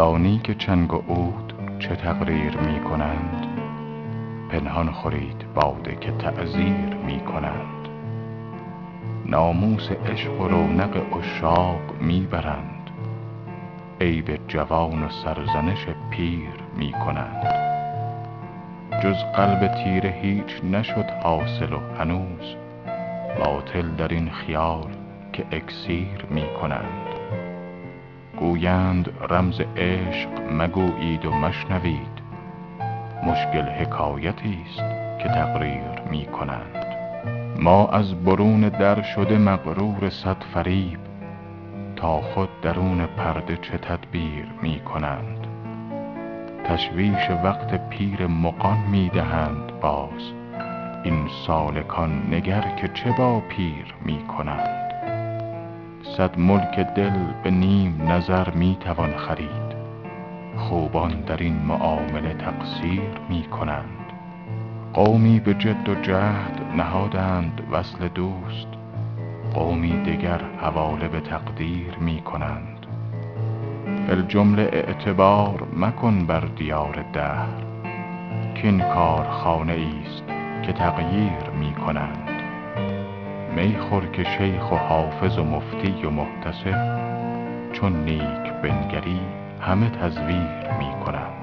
دانی که چنگ و عود چه تقریر می کنند. پنهان خورید باده که تعزیر می کنند. ناموس عشق و رونق عشاق می برند. عیب جوان و سرزنش پیر می کنند. جز قلب تیره هیچ نشد حاصل و هنوز باطل در این خیال که اکسیر می کنند. گویند رمز عشق مگویید و مشنوید. مشکل حکایتیست که تقریر می کنند ما از برون در شده مغرور صد فریب تا خود درون پرده چه تدبیر می کنند تشویش وقت پیر مغان می دهند باز. این سالکان نگر که چه با پیر می کنند صد ملک دل به نیم نظر می توان خرید. خوبان در این معامله تقصیر می کنند قومی به جد و جهد نهادند وصل دوست. قومی دگر حواله به تقدیر می کنند الجمله اعتبار مکن بر دیار دهر. کاین کارخانه ایست که تغییر می کنند می خور که شیخ و حافظ و مفتی و محتسب چون نیک بنگری همه تزویر می کنند